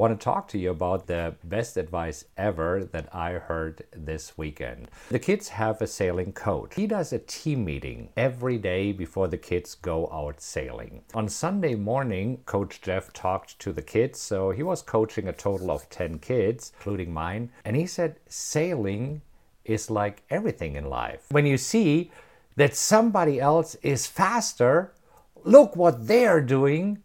want to talk to you about the best advice ever that I heard this weekend. The kids have a sailing coach. He does a team meeting every day before the kids go out sailing. On Sunday morning, Coach Jeff talked to the kids. So he was coaching a total of 10 kids, including mine. And he said, sailing is like everything in life. When you see that somebody else is faster, look what they're doing,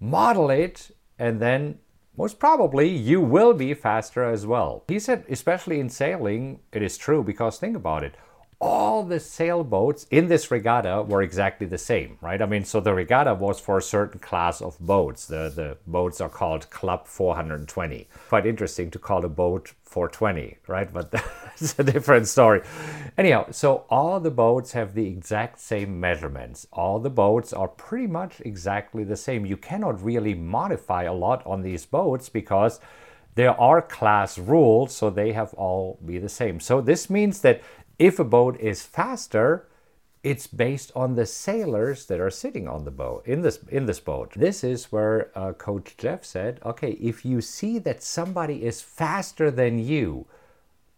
model it, and then most probably you will be faster as well. He said, especially in sailing, it is true because think about it. All the sailboats in this regatta were exactly the same, right? I mean, so the regatta was for a certain class of boats. The, the boats are called Club 420. Quite interesting to call a boat 420, right? But that's a different story. Anyhow, so all the boats have the exact same measurements. All the boats are pretty much exactly the same. You cannot really modify a lot on these boats because there are class rules, so they have all be the same. So this means that if a boat is faster, it's based on the sailors that are sitting on the boat in this in this boat. This is where uh, Coach Jeff said, "Okay, if you see that somebody is faster than you,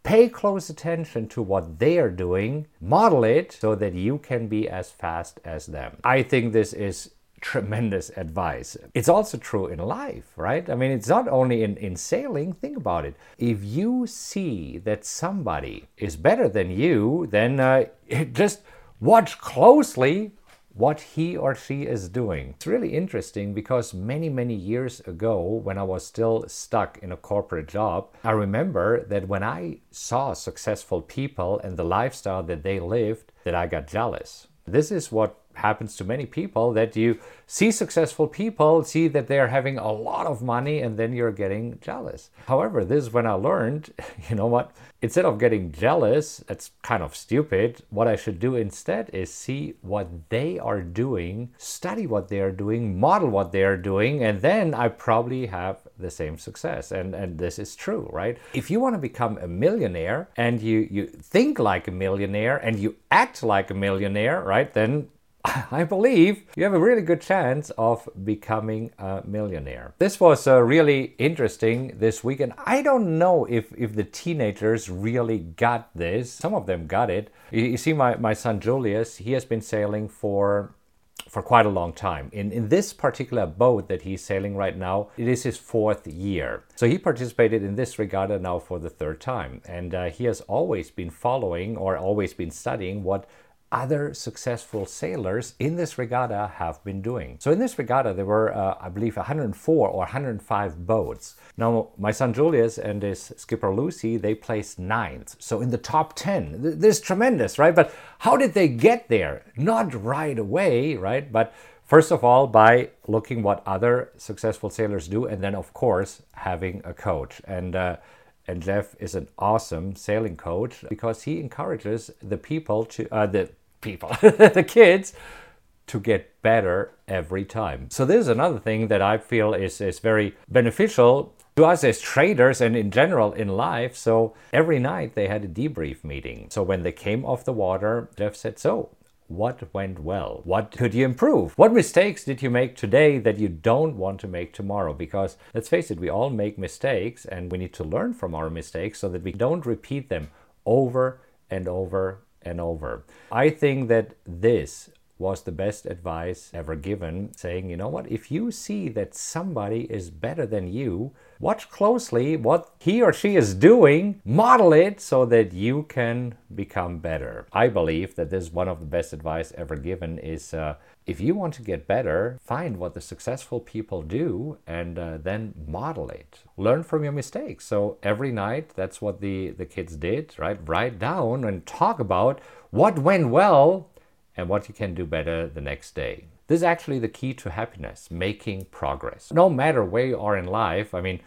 pay close attention to what they are doing, model it so that you can be as fast as them." I think this is tremendous advice. It's also true in life, right? I mean, it's not only in, in sailing. Think about it. If you see that somebody is better than you, then uh, just watch closely what he or she is doing. It's really interesting because many, many years ago, when I was still stuck in a corporate job, I remember that when I saw successful people and the lifestyle that they lived, that I got jealous. This is what happens to many people that you see successful people, see that they're having a lot of money, and then you're getting jealous. However, this is when I learned, you know what? Instead of getting jealous, that's kind of stupid. What I should do instead is see what they are doing, study what they are doing, model what they are doing, and then I probably have the same success. And and this is true, right? If you want to become a millionaire and you you think like a millionaire and you act like a millionaire, right? Then I believe you have a really good chance of becoming a millionaire. This was uh, really interesting this weekend. I don't know if, if the teenagers really got this. Some of them got it. You, you see, my, my son Julius, he has been sailing for for quite a long time. In, in this particular boat that he's sailing right now, it is his fourth year. So he participated in this regatta now for the third time. And uh, he has always been following or always been studying what other successful sailors in this regatta have been doing. So in this regatta, there were, uh, I believe, 104 or 105 boats. Now, my son Julius and his skipper Lucy, they placed ninth. So in the top 10, this is tremendous, right? But how did they get there? Not right away, right? But First of all, by looking what other successful sailors do, and then of course having a coach. And uh, and Jeff is an awesome sailing coach because he encourages the people to uh, the people, the kids, to get better every time. So this is another thing that I feel is, is very beneficial to us as traders and in general in life. So every night they had a debrief meeting. So when they came off the water, Jeff said, So what went well? What could you improve? What mistakes did you make today that you don't want to make tomorrow? Because let's face it, we all make mistakes and we need to learn from our mistakes so that we don't repeat them over and over and over. I think that this was the best advice ever given, saying, you know what, if you see that somebody is better than you, watch closely what he or she is doing, model it so that you can become better. I believe that this is one of the best advice ever given is uh, if you want to get better, find what the successful people do and uh, then model it. Learn from your mistakes. So every night, that's what the, the kids did, right? Write down and talk about what went well and what you can do better the next day. This is actually the key to happiness, making progress. No matter where you are in life, I mean,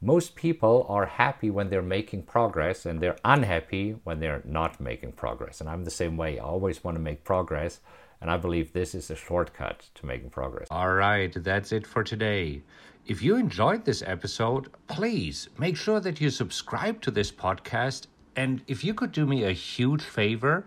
most people are happy when they're making progress and they're unhappy when they're not making progress. And I'm the same way. I always want to make progress. And I believe this is a shortcut to making progress. All right, that's it for today. If you enjoyed this episode, please make sure that you subscribe to this podcast. And if you could do me a huge favor,